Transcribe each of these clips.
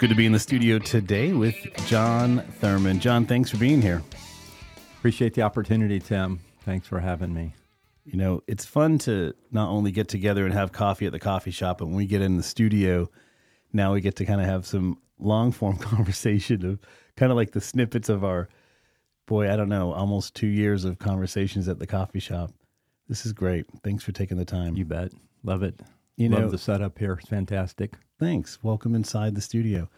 good to be in the studio today with Jon Thurman. Jon, thanks for being here. Appreciate the opportunity, Tim. Thanks for having me. You know, it's fun to not only get together and have coffee at the coffee shop, but when we get in the studio, now we get to kind of have some long form conversation of kind of like the snippets of our, boy, I don't know, almost two years of conversations at the coffee shop. This is great. Thanks for taking the time. You bet. Love it. You Love know- the setup here. It's fantastic. Thanks. Welcome inside the studio.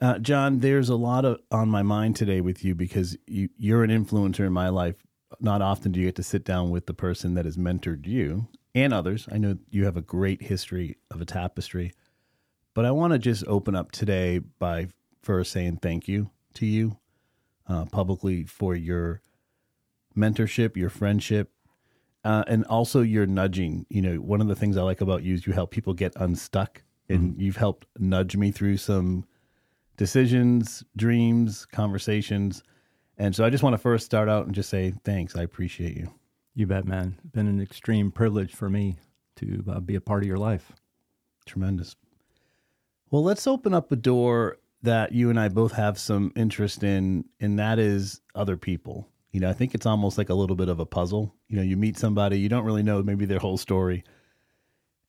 Uh, Jon, there's a lot of, on my mind today with you because you, you're an influencer in my life. Not often do you get to sit down with the person that has mentored you and others. I know you have a great history of a tapestry, but I want to just open up today by first saying thank you to you uh, publicly for your mentorship, your friendship, uh, and also your nudging. You know, one of the things I like about you is you help people get unstuck, and you've helped nudge me through some decisions, dreams, conversations. And so I just want to first start out and just say thanks. I appreciate you. You bet, man. Been an extreme privilege for me to uh, be a part of your life. Tremendous. Well, let's open up a door that you and I both have some interest in, and that is other people. You know, I think it's almost like a little bit of a puzzle. You know, you meet somebody, you don't really know maybe their whole story,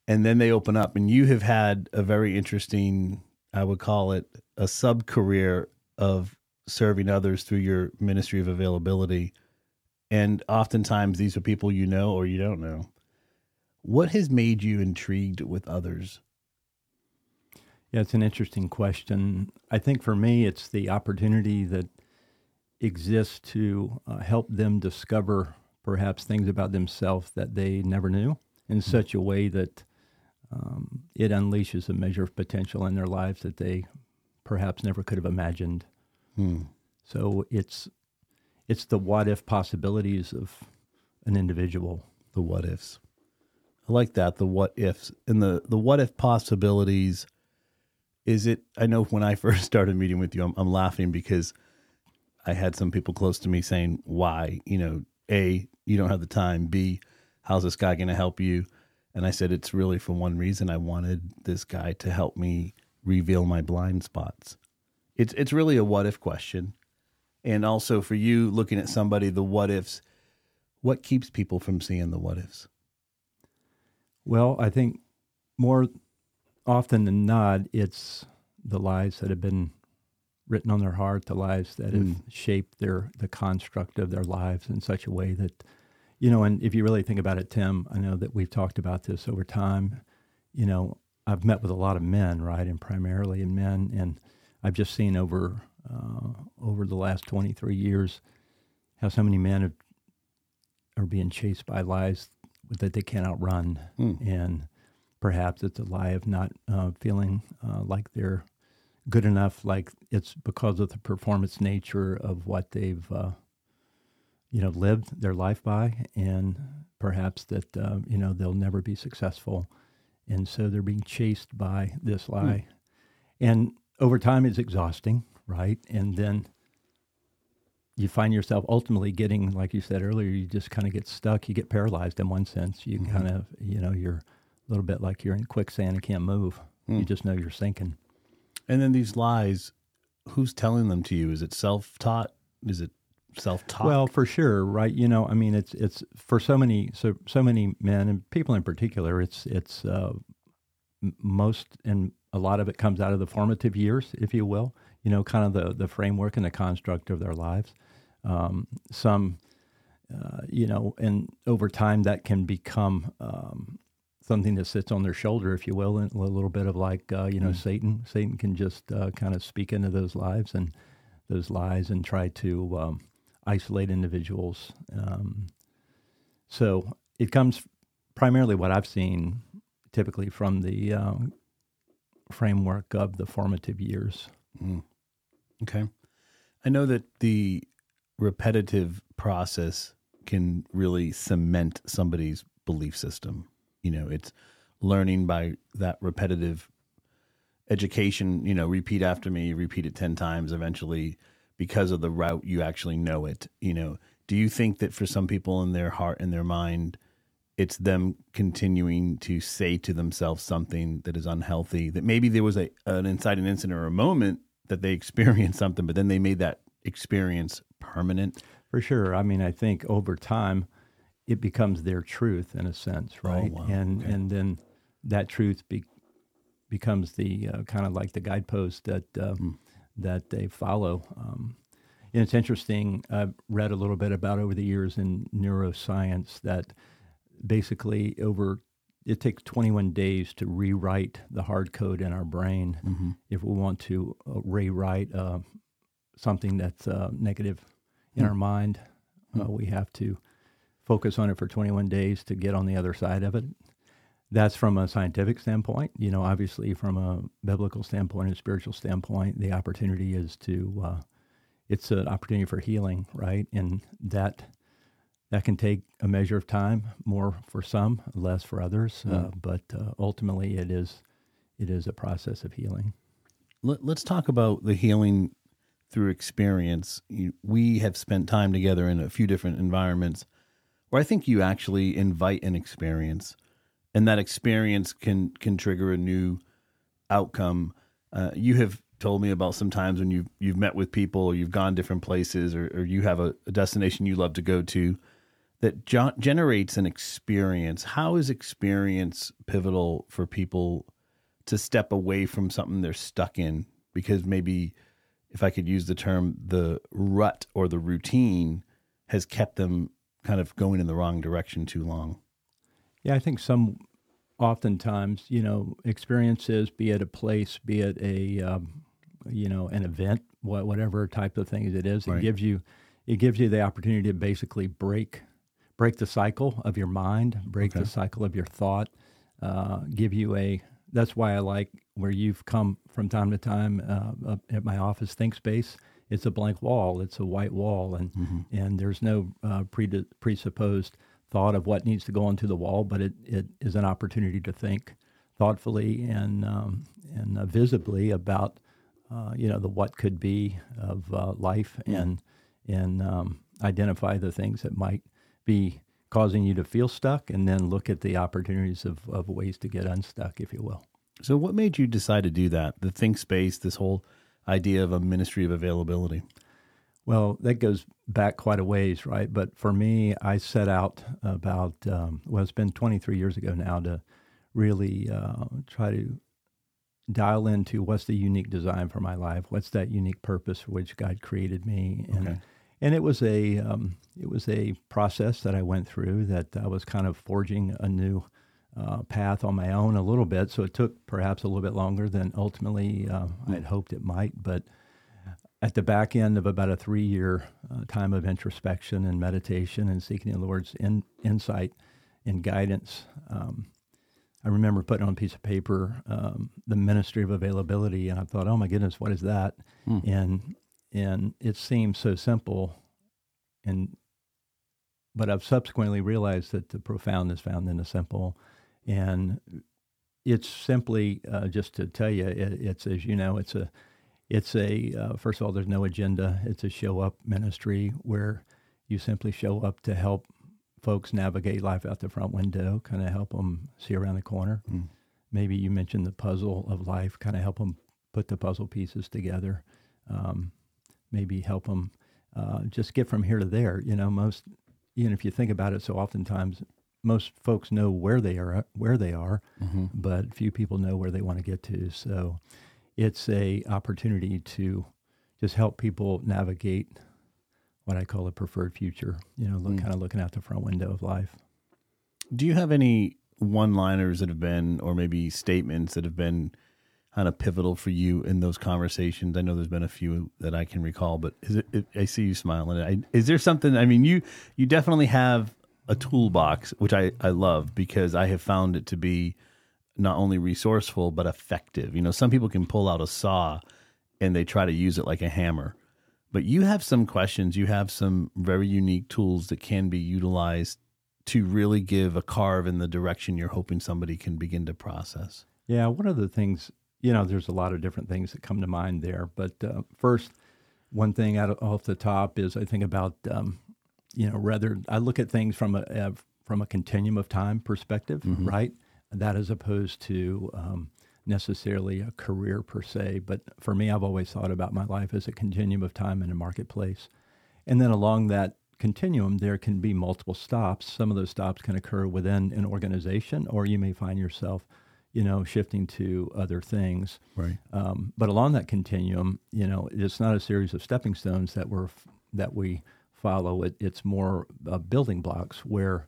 and then they open up, and you have had a very interesting, I would call it a sub career of serving others through your ministry of availability. And oftentimes these are people you know or you don't know. What has made you intrigued with others? Yeah, it's an interesting question. I think for me, it's the opportunity that exists to uh, help them discover perhaps things about themselves that they never knew in such a way that um, it unleashes a measure of potential in their lives that they perhaps never could have imagined. Hmm. So it's it's the what if possibilities of an individual. the what ifs. I like that the what ifs and the the what if possibilities. Is it? I know when I first started meeting with you, I'm, I'm laughing because I had some people close to me saying, "Why? You know, a you don't have the time. B, how's this guy going to help you?" And I said, "It's really for one reason. I wanted this guy to help me reveal my blind spots. It's it's really a what if question, and also for you looking at somebody, the what ifs. What keeps people from seeing the what ifs? Well, I think more often than not, it's the lies that have been written on their heart, the lies that hmm. have shaped their the construct of their lives in such a way that, you know, and if you really think about it, Tim, I know that we've talked about this over time. You know, I've met with a lot of men, right, and primarily in men, and I've just seen over uh, over the last twenty three years how so many men have, are being chased by lies that they can't outrun, and perhaps it's a lie of not uh, feeling uh, like they're good enough, like it's because of the performance nature of what they've, uh, you know, lived their life by, and perhaps that uh, you know they'll never be successful, and so they're being chased by this hmm. lie, and over time it's exhausting, right? And then you find yourself ultimately getting, like you said earlier, you just kind of get stuck. You get paralyzed in one sense. You mm-hmm. kind of, you know, you're a little bit like you're in quicksand and can't move. Hmm. You just know you're sinking. And then these lies, who's telling them to you? Is it self taught? Is it self taught? Well, for sure, right? You know, I mean, it's it's for so many so so many men and people in particular. It's it's uh, most and a lot of it comes out of the formative years, if you will. You know, kind of the the framework and the construct of their lives. Um, some, uh, you know, and over time that can become um, something that sits on their shoulder, if you will, and a little bit of like uh, you know Satan. Satan can just uh, kind of speak into those lives and those lies and try to um, isolate individuals. Um, so it comes primarily what I've seen typically from the uh, framework of the formative years. okay. I know that the repetitive process can really cement somebody's belief system. You know, it's learning by that repetitive education, you know, repeat after me, repeat it 10 times eventually because of the route you actually know it. You know, do you think that for some people in their heart and their mind, it's them continuing to say to themselves something that is unhealthy. That maybe there was a an inciting incident or a moment that they experienced something, but then they made that experience permanent. For sure. I mean, I think over time, it becomes their truth in a sense, Oh, right? wow. And Okay. and then that truth be, becomes the uh, kind of like the guidepost that uh, Hmm. That they follow. Um, and it's interesting. I've read a little bit about over the years in neuroscience that basically over it takes 21 days to rewrite the hard code in our brain Mm-hmm. if we want to uh, rewrite uh, something that's uh, negative in Hmm. our mind. Uh, we have to focus on it for 21 days to get on the other side of it. That's from a scientific standpoint. You know, obviously, from a biblical standpoint and spiritual standpoint, the opportunity is to, uh, it's an opportunity for healing, right? And that that can take a measure of time, more for some, less for others. Uh, but uh, ultimately, it is it is a process of healing. Let, let's talk about the healing through experience. You, we have spent time together in a few different environments where I think you actually invite an experience, and that experience can can trigger a new outcome. Uh, you have told me about some times when you've you've met with people, or you've gone different places, or, or you have a, a destination you love to go to that jo- generates an experience. How is experience pivotal for people to step away from something they're stuck in? Because maybe, if I could use the term, the rut or the routine has kept them kind of going in the wrong direction too long. Yeah, I think some oftentimes, you know, experiences, be it a place, be it a, um, you know, an event, wha- whatever type of thing it is, Right. it gives you, it gives you the opportunity to basically break, break the cycle of your mind, break Okay. the cycle of your thought, uh, give you a. That's why I like where you've come from time to time uh, up at my office think space. It's a blank wall. It's a white wall, and and there's no uh, pre- presupposed thought of what needs to go onto the wall, but it, it is an opportunity to think thoughtfully and um, and uh, visibly about uh, you know the what could be of uh, life and and um, identify the things that might be causing you to feel stuck, and then look at the opportunities of, of ways to get unstuck, if you will. So, what made you decide to do that? The think space, this whole idea of a ministry of availability. Well, that goes back quite a ways, right? But for me, I set out about, um, well, it's been 23 years ago now to really uh, try to dial into what's the unique design for my life, what's that unique purpose for which God created me, and Okay. and it was a um, it was a process that I went through that I was kind of forging a new uh, path on my own a little bit. So it took perhaps a little bit longer than ultimately uh, I'd hoped it might, but at the back end of about a three year uh, time of introspection and meditation and seeking the Lord's in, insight and guidance, um, I remember putting on a piece of paper um, the ministry of availability, and I thought, "Oh my goodness, what is that?" And and it seemed so simple, and but I've subsequently realized that the profound is found in the simple, and it's simply uh, just to tell you, it, it's as you know, it's a it's a uh, first of all, there's no agenda. It's a show up ministry where you simply show up to help folks navigate life out the front window, kind of help them see around the corner. Maybe you mentioned the puzzle of life, kind of help them put the puzzle pieces together. Um, maybe help them uh, just get from here to there. You know, most, even if you think about it, so oftentimes most folks know where they are, where they are, but few people know where they want to get to. So it's a opportunity to just help people navigate what I call a preferred future. You know, look, hmm. kind of looking out the front window of life. Do you have any one liners that have been, or maybe statements that have been kind of pivotal for you in those conversations? I know there's been a few that I can recall, but is it, it, I see you smiling. I, is there something? I mean, you you definitely have a toolbox, which I I love because I have found it to be not only resourceful but effective. You know, some people can pull out a saw and they try to use it like a hammer. But you have some questions, you have some very unique tools that can be utilized to really give a carve in the direction you're hoping somebody can begin to process. Yeah, one of the things, you know, there's a lot of different things that come to mind there. But uh, first, one thing out of, off the top is I think about, um, you know, rather I look at things from a, a from a continuum of time perspective, Mhm. right? That as opposed to um, necessarily a career per se. But for me, I've always thought about my life as a continuum of time in a marketplace. And then along that continuum, there can be multiple stops. Some of those stops can occur within an organization, or you may find yourself, you know, shifting to other things. Right. Um, but along that continuum, you know, it's not a series of stepping stones that we're that we follow. It, it's more uh, building blocks where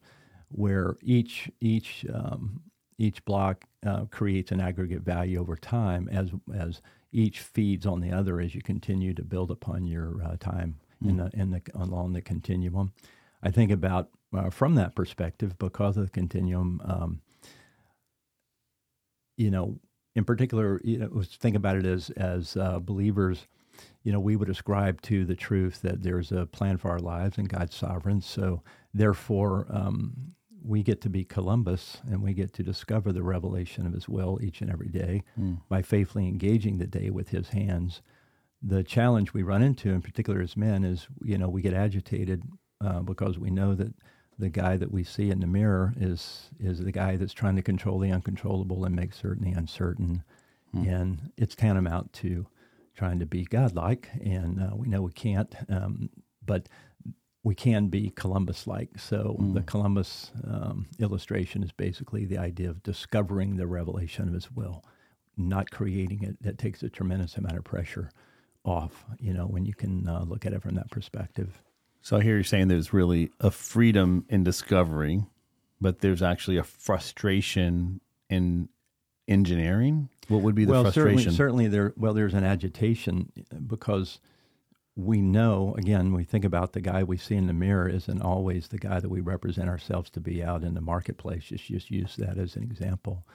where each each um, each block uh, creates an aggregate value over time as as each feeds on the other as you continue to build upon your uh, time in the in the along the continuum. I think about uh, from that perspective because of the continuum. Um, you know, in particular, you know, think about it as as uh, believers. You know, we would ascribe to the truth that there's a plan for our lives and God's sovereign. So, therefore, um, we get to be Columbus and we get to discover the revelation of His will each and every day Mm. by faithfully engaging the day with His hands. The challenge we run into, in particular as men, is you know we get agitated uh, because we know that the guy that we see in the mirror is is the guy that's trying to control the uncontrollable and make certain the uncertain, and it's tantamount to trying to be godlike, and uh, we know we can't, um, but we can be Columbus-like. So the Columbus um, illustration is basically the idea of discovering the revelation of His will, not creating it. That takes a tremendous amount of pressure off. You know, when you can uh, look at it from that perspective. So I hear you saying there's really a freedom in discovery, but there's actually a frustration in engineering. What would be the well, frustration? certainly, certainly there. Well, there's an agitation because we know. Again, we think about the guy we see in the mirror isn't always the guy that we represent ourselves to be out in the marketplace. Just just use that as an example.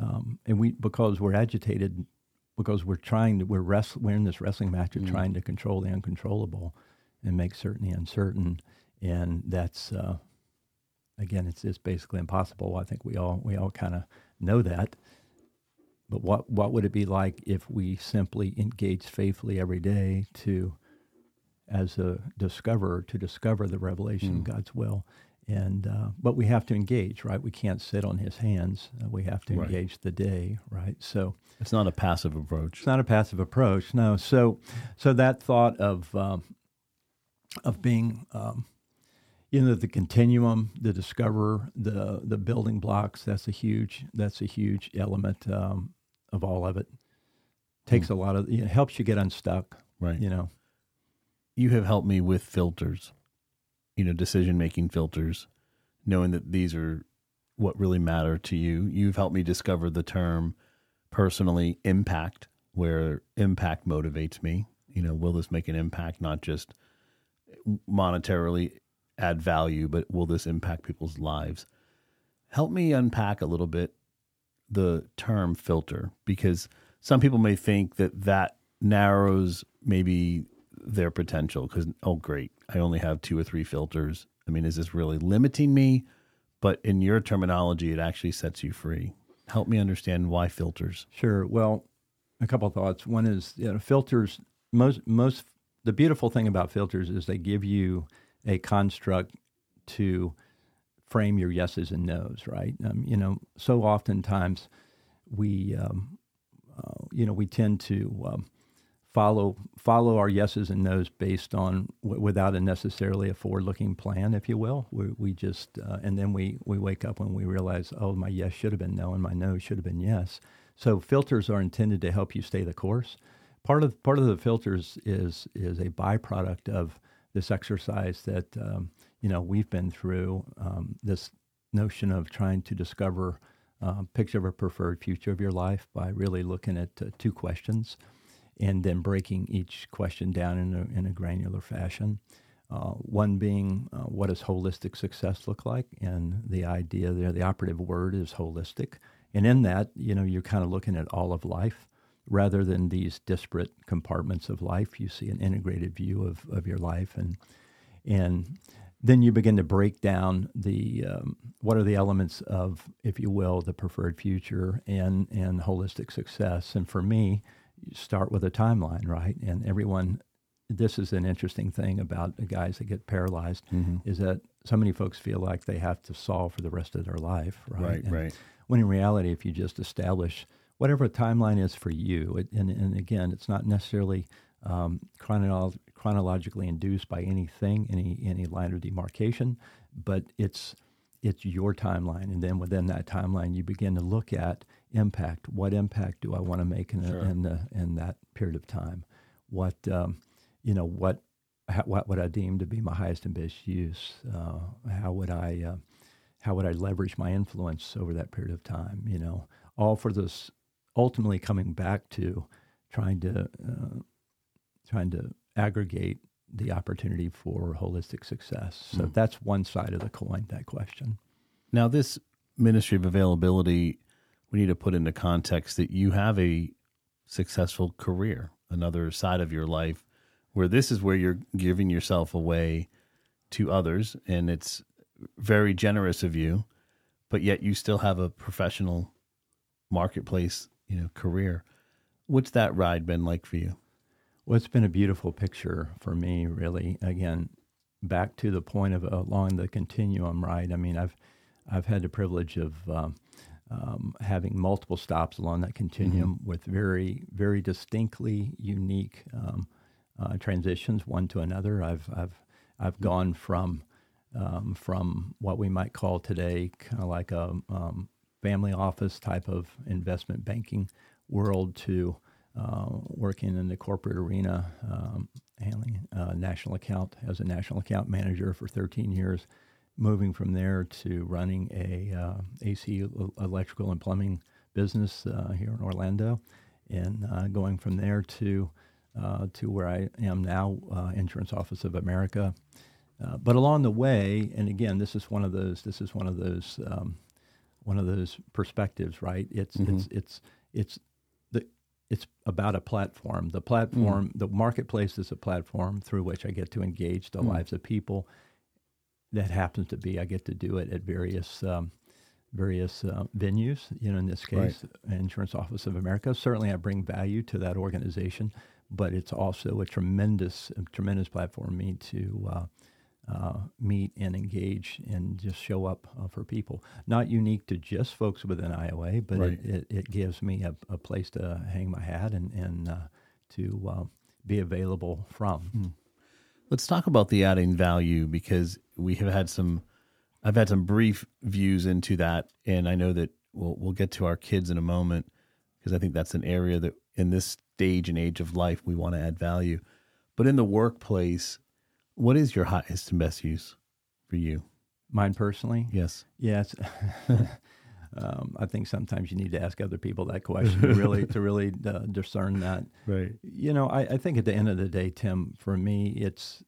Um, and we because we're agitated because we're trying to we're wrest, we're in this wrestling match of trying to control the uncontrollable and make certain the uncertain, and that's uh, again it's it's basically impossible. I think we all we all kind of know that. But what what would it be like if we simply engaged faithfully every day to, as a discoverer, to discover the revelation of God's will? And uh, but we have to engage, right? We can't sit on His hands. Uh, we have to Right. engage the day, right? So it's not a passive approach. it's not a passive approach, no. So so that thought of um, of being um, you know the continuum, the discoverer, the the building blocks. That's a huge that's a huge element um, of all of it. Takes a lot of it helps you get unstuck. Right. You know, You have helped me with filters, you know, decision making filters, knowing that these are what really matter to you. You've helped me discover the term personally impact, where impact motivates me. You know, will this make an impact, not just monetarily add value, but will this impact people's lives? Help me unpack a little bit the term filter because some people may think that that narrows maybe their potential because oh great i only have two or three filters i mean is this really limiting me but in your terminology it actually sets you free help me understand why filters Sure. Well, a couple of thoughts. One is you know, filters. Most most the beautiful thing about filters is they give you a construct to frame your yeses and nos. Right. Um, you know, so oftentimes we um, uh, you know we tend to um, follow follow our yeses and nos based on w- without a necessarily a forward looking plan, if you will. We, we just uh, and then we we wake up when we realize, oh, my yes should have been no, and my no should have been yes. So filters are intended to help you stay the course. Part of part of the filters is is a byproduct of this exercise that um, you know we've been through. Um, this notion of trying to discover uh, picture of a preferred future of your life by really looking at uh, two questions and then breaking each question down in a, in a granular fashion. Uh, one being, uh, what does holistic success look like? And the idea there, the operative word is holistic. And in that, you know, you're kind of looking at all of life rather than these disparate compartments of life. You see an integrated view of, of your life. And, and then you begin to break down the um, what are the elements of, if you will, the preferred future and, and holistic success. And for me, you start with a timeline, right? And everyone this is an interesting thing about the guys that get paralyzed Mhm. is that so many folks feel like they have to solve for the rest of their life, right? Right, And right. When in reality, if you just establish whatever a timeline is for you, it, and, and again, it's not necessarily um, chronolo- chronologically induced by anything, any any line of demarcation, but it's it's your timeline, and then within that timeline, you begin to look at impact. What impact do I want to make in, Sure. a, in, the, in that period of time? What um, you know what how, what would I deem to be my highest and best use? Uh, how would I uh, how would I leverage my influence over that period of time? You know, all for this ultimately coming back to trying to uh, trying to aggregate the opportunity for holistic success. So Mm. that's one side of the coin. That question. Now, this ministry of availability, we need to put into context that you have a successful career, another side of your life, where this is where you're giving yourself away to others, and it's very generous of you, but yet you still have a professional marketplace, you know, career. What's that ride been like for you? Well, it's been a beautiful picture for me, really. Again, back to the point of along the continuum, right? I mean, I've I've had the privilege of um, um, having multiple stops along that continuum with very very distinctly unique um, uh, transitions one to another. I've I've I've gone from um, from what we might call today kind of like a um, family office type of investment banking world to uh, working in the corporate arena, um, handling uh, national account as a national account manager for 13 years, moving from there to running a uh, AC electrical and plumbing business uh, here in Orlando, and uh, going from there to uh, to where I am now, uh, Insurance Office of America. Uh, but along the way, and again, this is one of those. This is one of those. Um, one of those perspectives, right? It's it's it's it's the it's about a platform. The platform, the marketplace is a platform through which I get to engage the lives of people. That happens to be I get to do it at various um, various uh, venues. You know, in this case, Insurance Office of America. Certainly, I bring value to that organization, but it's also a tremendous a tremendous platform for me to. Uh, uh, meet and engage and just show up uh, for people. Not unique to just folks within IOA, but Right. it, it, it gives me a, a place to hang my hat and, and uh, to uh, be available from. Let's talk about the adding value because we have had some. I've had some brief views into that, and I know that we'll we'll get to our kids in a moment because I think that's an area that in this stage and age of life we want to add value. But in the workplace, what is your highest and best use for you? Mine personally, Yes. Yes. um, I think sometimes you need to ask other people that question to really to really uh, discern that. Right. You know, I, I think at the end of the day, Tim, for me, it's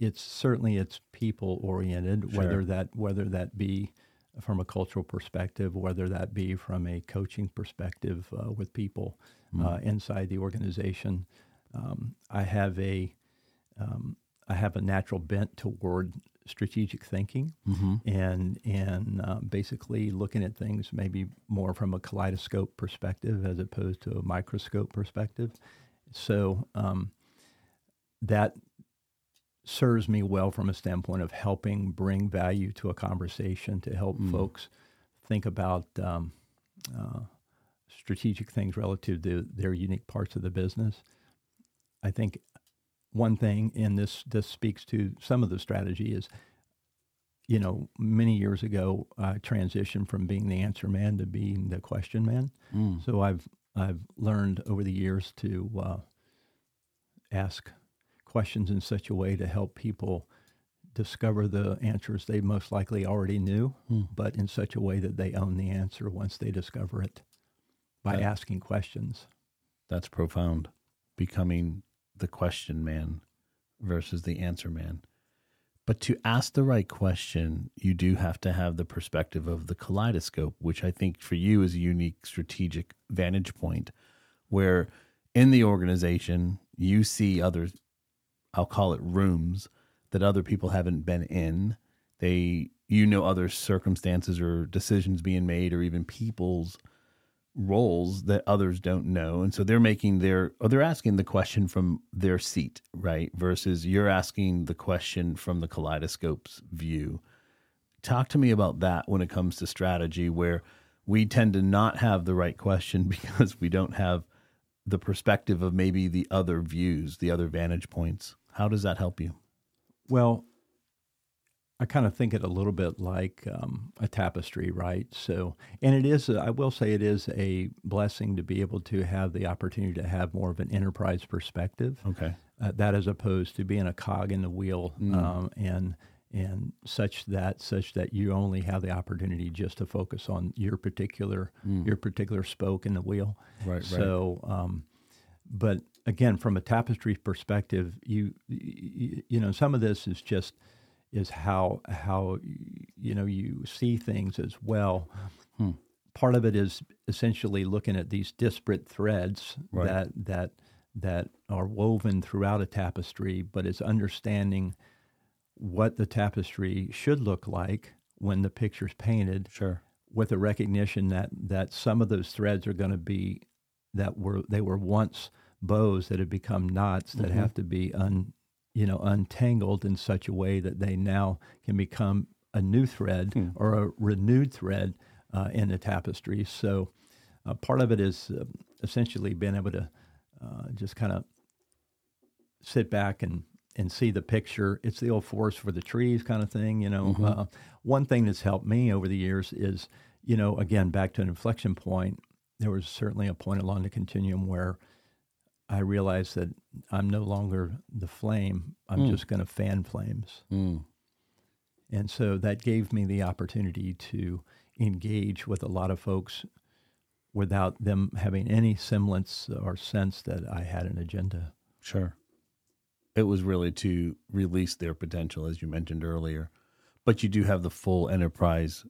it's certainly it's people oriented. Whether that whether that be from a cultural perspective, whether that be from a coaching perspective uh, with people uh, inside the organization. Um, I have a um, I have a natural bent toward strategic thinking Mm-hmm. and and uh, basically looking at things maybe more from a kaleidoscope perspective as opposed to a microscope perspective. So um, that serves me well from a standpoint of helping bring value to a conversation to help Mm. folks think about um, uh, strategic things relative to their unique parts of the business. I think one thing, and this this speaks to some of the strategy, is you know many years ago I transitioned from being the answer man to being the question man. Mm. So I've I've learned over the years to uh, ask questions in such a way to help people discover the answers they most likely already knew, Hmm. but in such a way that they own the answer once they discover it by That- asking questions. That's profound. Becoming the question man versus the answer man. But to ask the right question, you do have to have the perspective of the kaleidoscope, which I think for you is a unique strategic vantage point where in the organization you see other, I'll call it rooms that other people haven't been in. They, you know, other circumstances or decisions being made or even people's roles that others don't know and so they're making their or they're asking the question from their seat right versus you're asking the question from the kaleidoscope's view. Talk to me about that when it comes to strategy where we tend to not have the right question because we don't have the perspective of maybe the other views the other vantage points. How does that help you? Well I kind of think it a little bit like um, a tapestry, right? So, and it is, I will say, it is a blessing to be able to have the opportunity to have more of an enterprise perspective. Okay. Uh, that as opposed to being a cog in the wheel mm. um, and and such that such that you only have the opportunity just to focus on your particular mm. your particular spoke in the wheel. Right. So, right. Um, but again, from a tapestry perspective, you, you you know some of this is just is how how you know you see things as well. Hmm. Part of it is essentially looking at these disparate threads right. that that that are woven throughout a tapestry, but it's understanding what the tapestry should look like when the picture's painted. Sure. With a recognition that that some of those threads are going to be that were they were once bows that have become knots that mm-hmm. have to be un, you know, untangled in such a way that they now can become a new thread hmm. or a renewed thread uh, in the tapestry. So uh, part of it is uh, essentially being able to uh, just kind of sit back and and see the picture. It's the old forest for the trees kind of thing, you know. Mm-hmm. Uh, one thing that's helped me over the years is, you know, again back to an inflection point. There was certainly a point along the continuum where I realized that I'm no longer the flame. I'm mm. just going to fan flames. Mm. And so that gave me the opportunity to engage with a lot of folks without them having any semblance or sense that I had an agenda. Sure. It was really to release their potential, as you mentioned earlier. But you do have the full enterprise,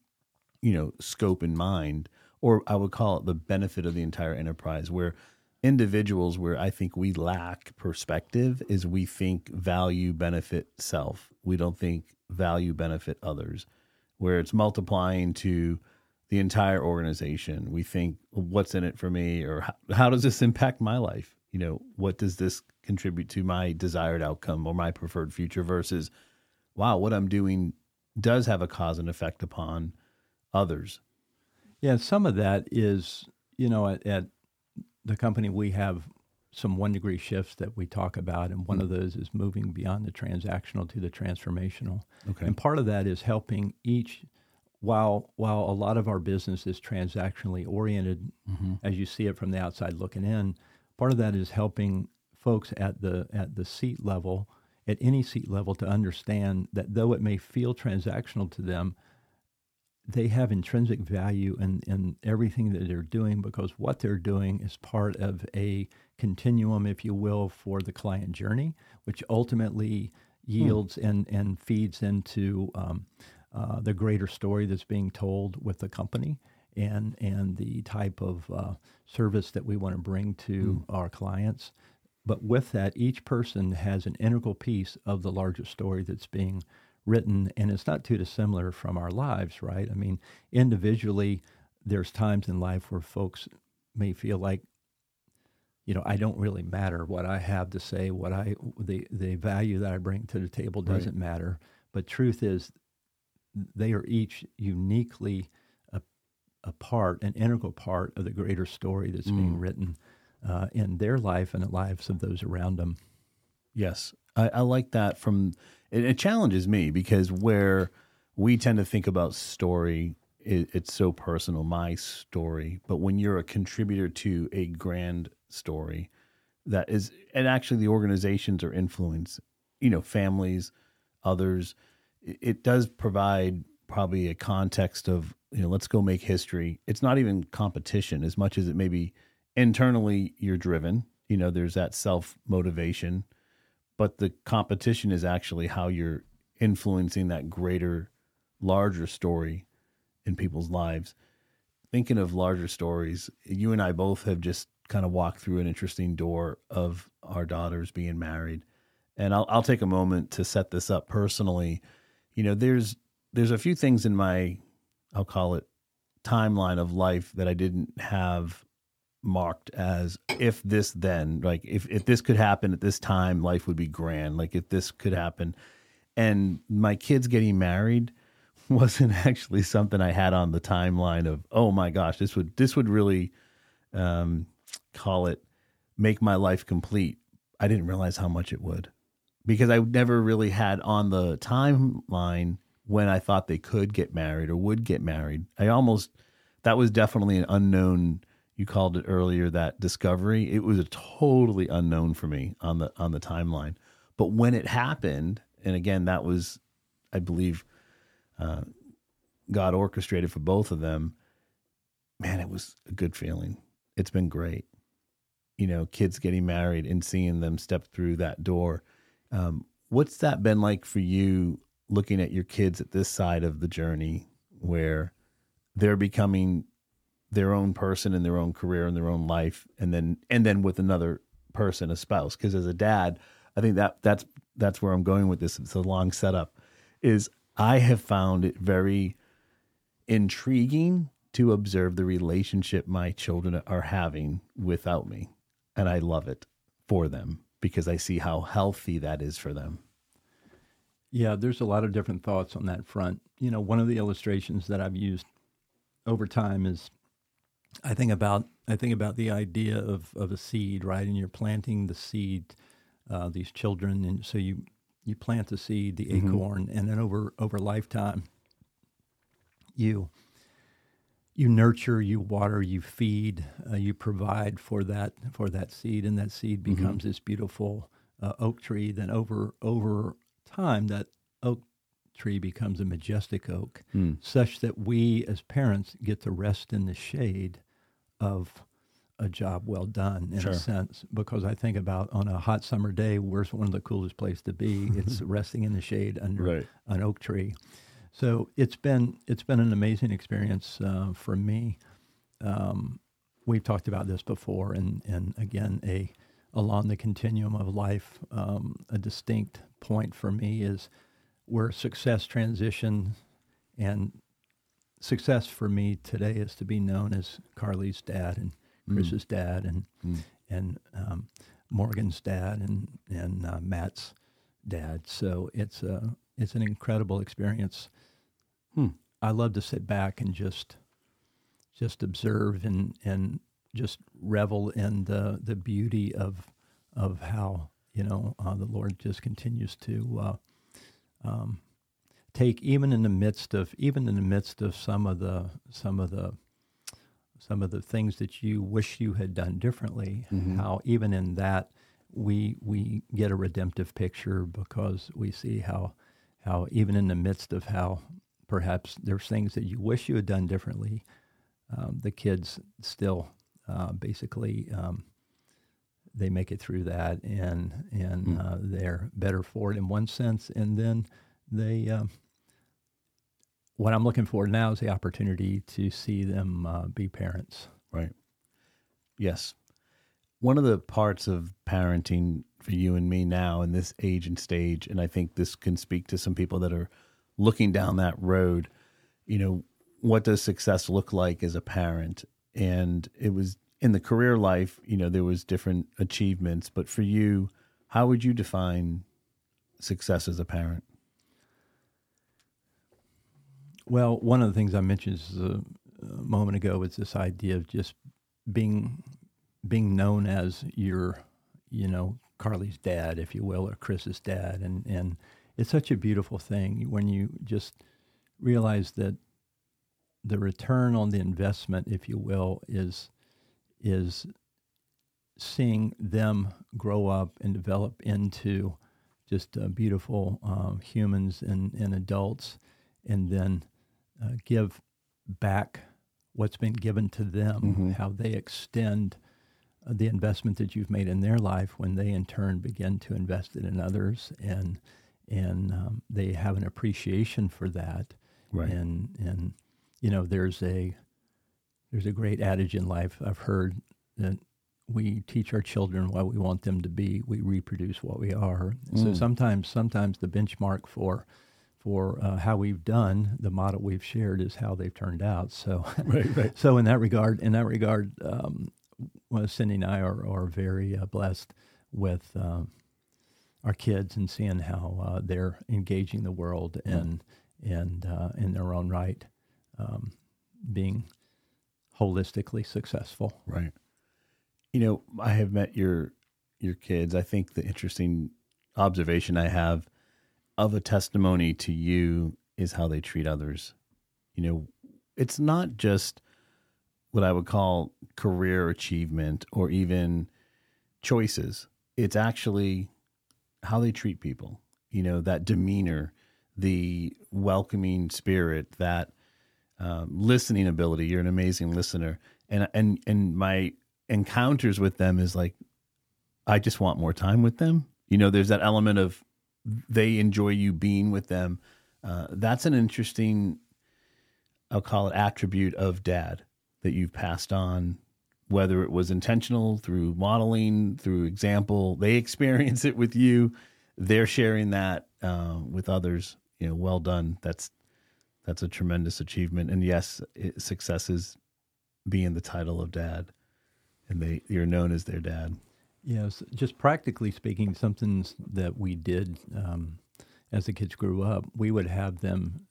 you know, scope in mind, or I would call it the benefit of the entire enterprise, where individuals where I think we lack perspective is we think value benefit self. We don't think value benefit others, where it's multiplying to the entire organization. We think, what's in it for me, or how, how does this impact my life? You know, what does this contribute to my desired outcome or my preferred future versus, wow, what I'm doing does have a cause and effect upon others. Yeah, some of that is, you know, at, at the company, we have some one degree shifts that we talk about, and one mm-hmm. of those is moving beyond the transactional to the transformational. Okay. And part of that is helping each. While while a lot of our business is transactionally oriented, mm-hmm. as you see it from the outside looking in, part of that is helping folks at the at the seat level, at any seat level, to understand that though it may feel transactional to them, they have intrinsic value in, in everything that they're doing because what they're doing is part of a continuum, if you will, for the client journey, which ultimately hmm. yields hmm. and, and feeds into um, uh, the greater story that's being told with the company and, and the type of uh, service that we want to bring to hmm. our clients. But with that, each person has an integral piece of the larger story that's being written, and it's not too dissimilar from our lives, right? I mean, individually, there's times in life where folks may feel like, you know, I don't really matter what I have to say, what I the the value that I bring to the table doesn't right. matter. But truth is, they are each uniquely a, a part, an integral part of the greater story that's mm. being written uh, in their life and the lives of those around them. Yes, I, I like that from it, it, challenges me because where we tend to think about story, it, it's so personal, my story. But when you're a contributor to a grand story, that is, and actually the organizations are influence, you know, families, others. It, it does provide probably a context of you know let's go make history. It's not even competition as much as it may be internally you're driven. You know, there's that self motivation but the competition is actually how you're influencing that greater, larger story in people's lives. Thinking of larger stories, you and I both have just kind of walked through an interesting door of our daughters being married. And I'll, I'll take a moment to set this up personally. You know, there's there's a few things in my, I'll call it timeline of life that I didn't have marked as if this then like if, if this could happen at this time life would be grand. Like if this could happen. And my kids getting married wasn't actually something i had on the timeline of oh my gosh this would this would really um, call it make my life complete. I didn't realize how much it would because i never really had on the timeline when i thought they could get married or would get married. I almost that was definitely an unknown you called it earlier that discovery it was a totally unknown for me on the on the timeline. But when it happened and again that was i believe uh, god orchestrated for both of them man it was a good feeling. It's been great. You know kids getting married and seeing them step through that door. Um, what's that been like for you looking at your kids at this side of the journey where they're becoming their own person in their own career and their own life and then and then with another person a spouse. Because as a dad i think that that's that's where i'm going with this. It's a long setup. Is i have found it very intriguing to observe the relationship my children are having without me. And i love it for them because i see how healthy that is for them. Yeah there's a lot of different thoughts on that front. You know one of the illustrations that i've used over time is I think about I think about the idea of, of a seed, right? And you're planting the seed, uh, these children, and so you you plant the seed, the mm-hmm. acorn, and then over over lifetime, you you nurture, you water, you feed, uh, you provide for that for that seed, and that seed mm-hmm. becomes mm-hmm. this beautiful uh, oak tree. Then over over time, that oak tree becomes a majestic oak, mm. such that we as parents get to rest in the shade of a job well done in sure. a sense because I think about on a hot summer day, where's one of the coolest places to be? It's resting in the shade under right. an oak tree. So it's been it's been an amazing experience uh, for me. Um, we've talked about this before, and and again, a along the continuum of life, um, a distinct point for me is where success transition and success for me today is to be known as Carly's dad and mm. Chris's mm. dad and mm. and um, Morgan's dad and and uh, Matt's dad. So it's a it's an incredible experience. Hmm. I love to sit back and just just observe and and just revel in the the beauty of of how you know uh, the Lord just continues to uh, um, take even in the midst of even in the midst of some of the some of the some of the things that you wish you had done differently mm-hmm. how even in that we we get a redemptive picture because we see how how even in the midst of how perhaps there's things that you wish you had done differently um, the kids still uh, basically um, they make it through that and and mm. uh, they're better for it in one sense and then they um, what I'm looking for now is the opportunity to see them uh, be parents. Right. Yes. One of the parts of parenting for you and me now in this age and stage, and I think this can speak to some people that are looking down that road, you know, what does success look like as a parent? And it was in the career life, you know, there was different achievements, but for you, how would you define success as a parent? Well, one of the things I mentioned a, moment ago was this idea of just being being known as your, you know, Carly's dad, if you will, or Chris's dad, and and it's such a beautiful thing when you just realize that the return on the investment, if you will, is is seeing them grow up and develop into just uh, beautiful uh, humans and, and adults, and then uh, give back what's been given to them, mm-hmm. how they extend the investment that you've made in their life when they in turn begin to invest it in others and and um, they have an appreciation for that right. and and you know there's a there's a great adage in life I've heard that we teach our children what we want them to be we reproduce what we are mm. so sometimes sometimes the benchmark for for uh, how we've done the model we've shared is how they've turned out. So, right, right. So in that regard, in that regard, um, well, Cindy and I are are very uh, blessed with uh, our kids and seeing how uh, they're engaging the world and and uh, in their own right, um, being holistically successful. Right. You know, I have met your your kids. I think the interesting observation I have of a testimony to you is how they treat others. You know, it's not just what I would call career achievement or even choices. It's actually how they treat people. You know, that demeanor, the welcoming spirit, that um, listening ability. You're an amazing listener, and and and my encounters with them is like, I just want more time with them. You know, there's that element of they enjoy you being with them. Uh, that's an interesting, I'll call it attribute of dad that you've passed on, whether it was intentional through modeling, through example. They experience it with you. They're sharing that uh, with others. You know, well done. That's that's a tremendous achievement. And yes, it, success is being the title of dad, and they you're known as their dad. Yes, just practically speaking, something that we did um, as the kids grew up, we would have them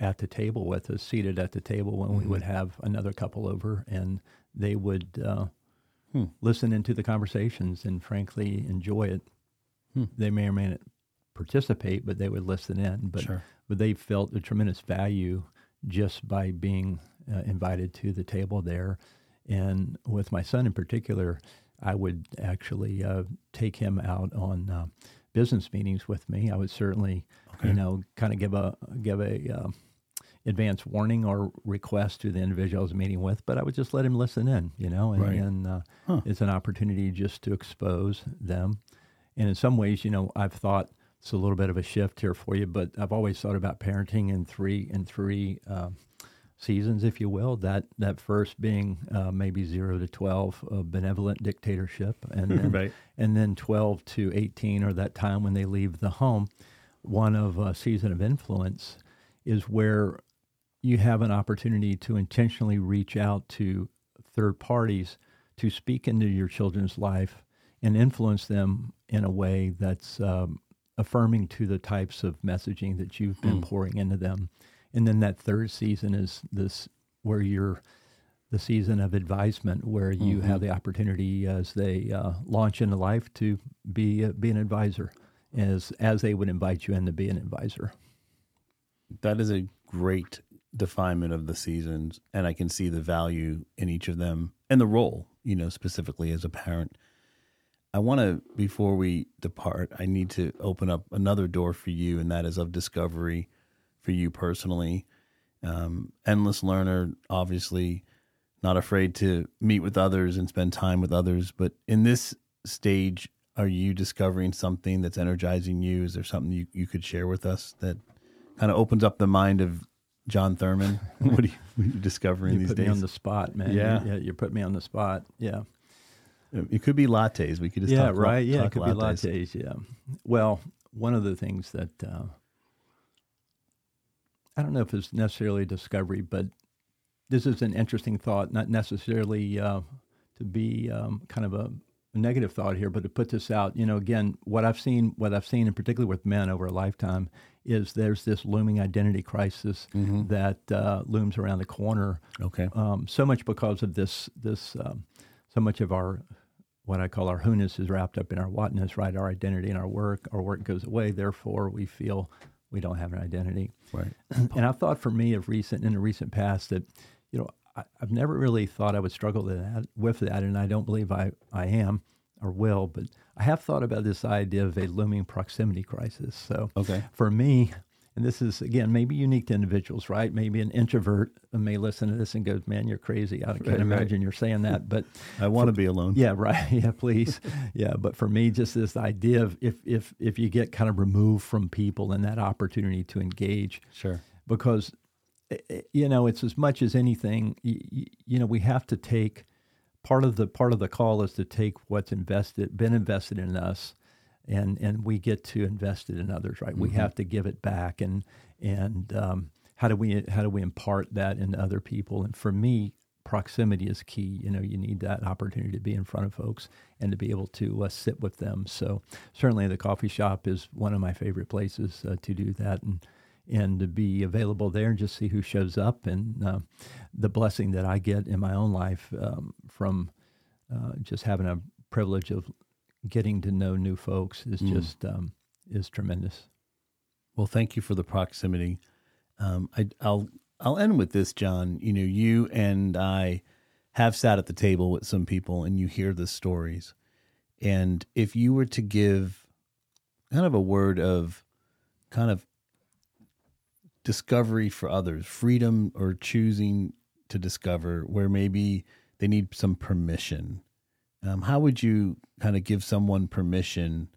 at the table with us, seated at the table when mm-hmm. we would have another couple over, and they would uh, hmm. listen into the conversations and frankly enjoy it. Hmm. They may or may not participate, but they would listen in. But sure. But they felt a tremendous value just by being uh, invited to the table there. And with my son in particular, I would actually uh, take him out on uh, business meetings with me. I would certainly, okay. you know, kind of give a give a uh, advance warning or request to the individual I was meeting with, but I would just let him listen in, you know, and, right. and uh, huh. it's an opportunity just to expose them. And in some ways, you know, I've thought it's a little bit of a shift here for you, but I've always thought about parenting in three in three uh, seasons, if you will. That that first being uh, maybe zero to twelve, a benevolent dictatorship, and then, right. and then twelve to eighteen, or that time when they leave the home. One of a season of influence is where you have an opportunity to intentionally reach out to third parties to speak into your children's life and influence them in a way that's um, affirming to the types of messaging that you've been mm. pouring into them and then that third season is this where you're the season of advisement, where you mm-hmm. have the opportunity as they uh, launch into life to be uh, be an advisor, as as they would invite you in to be an advisor. That is a great definement of the seasons, and I can see the value in each of them and the role. You know, specifically as a parent. I want to, before we depart, I need to open up another door for you, and that is of discovery for you personally. Um, endless learner, obviously, not afraid to meet with others and spend time with others. But in this stage, are you discovering something that's energizing you? Is there something you, you could share with us that kind of opens up the mind of Jon Thurman? what, are you, what are you discovering you these put days? Me on the spot, man. Yeah, you, you put me on the spot. Yeah. It could be lattes. We could just yeah, talk, right. Yeah, talk it could lattes. be lattes. Yeah. Well, one of the things that uh, I don't know if it's necessarily a discovery, but this is an interesting thought, not necessarily uh, to be um, kind of a, a, negative thought here, but to put this out, you know, again, what I've seen, what I've seen, in particular with men over a lifetime, is there's this looming identity crisis mm-hmm. that uh, looms around the corner. Okay. Um, so much because of this, this, um, so much of our what I call our who-ness is wrapped up in our whatness, right? Our identity and our work. Our work goes away, therefore we feel we don't have an identity. Right. and I've thought for me of recent in the recent past that, you know, I, have never really thought I would struggle that, with that, and I don't believe I, I am or will, but I have thought about this idea of a looming proximity crisis. So okay. for me, and this is again maybe unique to individuals, right? Maybe an introvert may listen to this and goes, "Man, you're crazy." I can't imagine right. you're saying that, but I want to be alone. Yeah, right. Yeah, please. yeah, but for me, just this idea of if if if you get kind of removed from people and that opportunity to engage, sure, because eh, eh, you know it's as much as anything. You, you know, we have to take part of the part of the call is to take what's invested been invested in us and and we get to invest it in others, right? We Mm-hmm. have to give it back, and and um, how do we how do we impart that into other people? And for me, proximity is key. You know, you need that opportunity to be in front of folks and to be able to uh, sit with them. So certainly, the coffee shop is one of my favorite places uh, to do that, and and to be available there and just see who shows up, and uh, the blessing that I get in my own life um, from uh, just having a privilege of getting to know new folks is just um, is tremendous. Well, thank you for the proximity. Um, I, I'll I'll end with this, Jon. You know, you and I have sat at the table with some people, and you hear the stories. And if you were to give kind of a word of kind of discovery for others, freedom or choosing to discover where maybe they need some permission, um, how would you kind of give someone permission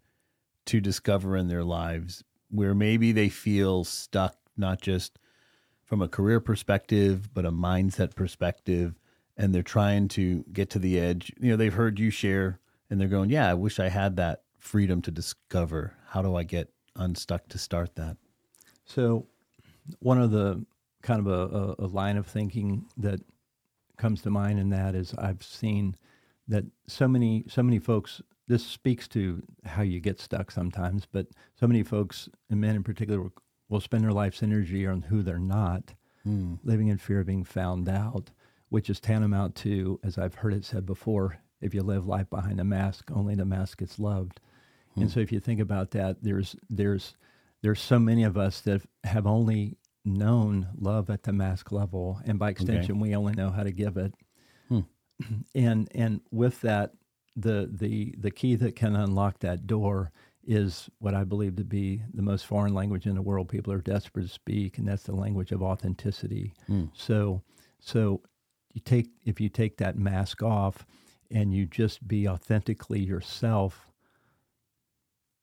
to discover in their lives where maybe they feel stuck, not just from a career perspective, but a mindset perspective, and they're trying to get to the edge? You know, they've heard you share and they're going, Yeah, I wish I had that freedom to discover. How do I get unstuck to start that? So, one of the kind of a, a, a line of thinking that comes to mind in that is I've seen that so many so many folks. This speaks to how you get stuck sometimes, but so many folks, and men in particular, will spend their life's energy on who they're not, hmm. living in fear of being found out, which is tantamount to, as I've heard it said before, if you live life behind a mask, only the mask gets loved. And hmm. so, if you think about that, there's there's there's so many of us that have only known love at the mask level, and by extension, we only know how to give it. Hmm. And and with that, the the the key that can unlock that door is what I believe to be the most foreign language in the world. People are desperate to speak, and that's the language of authenticity. Hmm. So so you take if you take that mask off, and you just be authentically yourself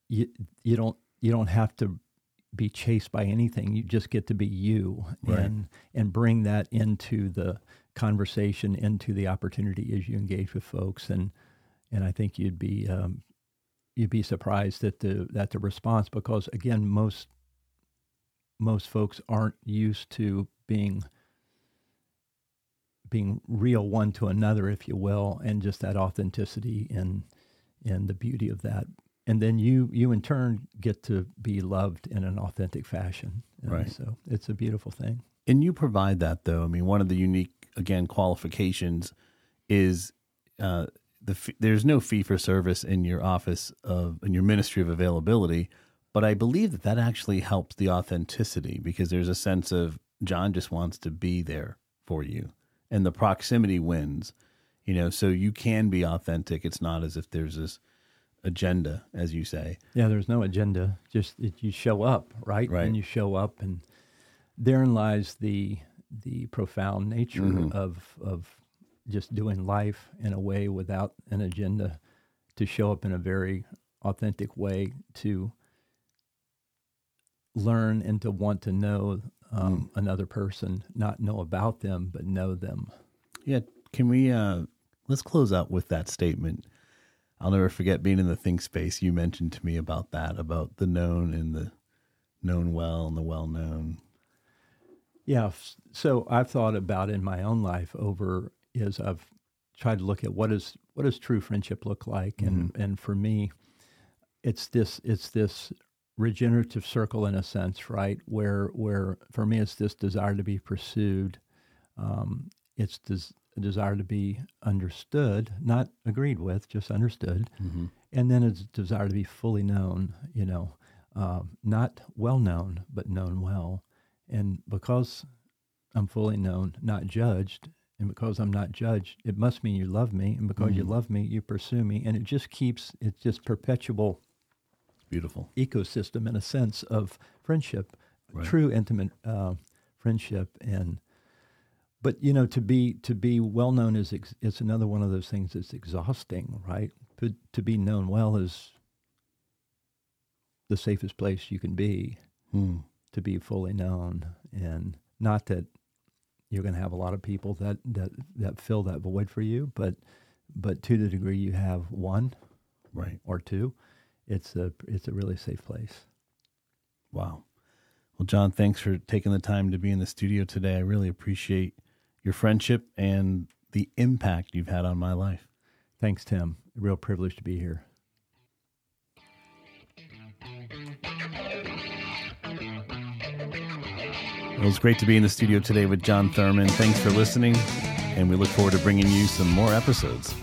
you you don't you don't have to be chased by anything. You just get to be you Right. and and bring that into the conversation, into the opportunity as you engage with folks. And and I think you'd be um, you'd be surprised at the at the response because again most most folks aren't used to being being real one to another, if you will, and just that authenticity and and the beauty of that. And then you you in turn get to be loved in an authentic fashion. And Right. So it's a beautiful thing. And you provide that, though. I mean, one of the unique, again, qualifications is uh, the there's no fee for service in your office of in your ministry of availability, but I believe that that actually helps the authenticity because there's a sense of Jon just wants to be there for you, and the proximity wins. You know, so you can be authentic. It's not as if there's this agenda, as you say. Yeah, there's no agenda. Just you show up, right? Right. And you show up, and therein lies the the profound nature Mm-hmm. of of just doing life in a way without an agenda, to show up in a very authentic way to learn and to want to know um, Mm. another person, not know about them, but know them. Yeah, can we uh let's close out with that statement. I'll never forget being in the think space. You mentioned to me about that, about the known and the known well and the well known. Yeah. So I've thought about in my own life over is I've tried to look at what is what does true friendship look like, and and for me, it's this it's this regenerative circle in a sense, right? Where where for me it's this desire to be pursued, um, it's this desire to be understood, not agreed with, just understood, and then it's desire to be fully known. You know, um, not well known, but known well. And because I'm fully known, not judged, and because I'm not judged, it must mean you love me. And because you love me, you pursue me. And it just keeps, it's just perpetual Beautiful. ecosystem in a sense of friendship, Right. true intimate uh, friendship. And, but you know, to be, to be well known is, ex- it's another one of those things that's exhausting, right? To, to be known well is the safest place you can be Hmm. To be fully known and not that you're going to have a lot of people that, that, that fill that void for you, but, but to the degree you have one Right. or two, it's a it's a really safe place. Wow. Well, Jon, thanks for taking the time to be in the studio today. I really appreciate your friendship and the impact you've had on my life. Thanks, Tim. A real privilege to be here. It was great to be in the studio today with Jon Thurman. Thanks for listening, and we look forward to bringing you some more episodes.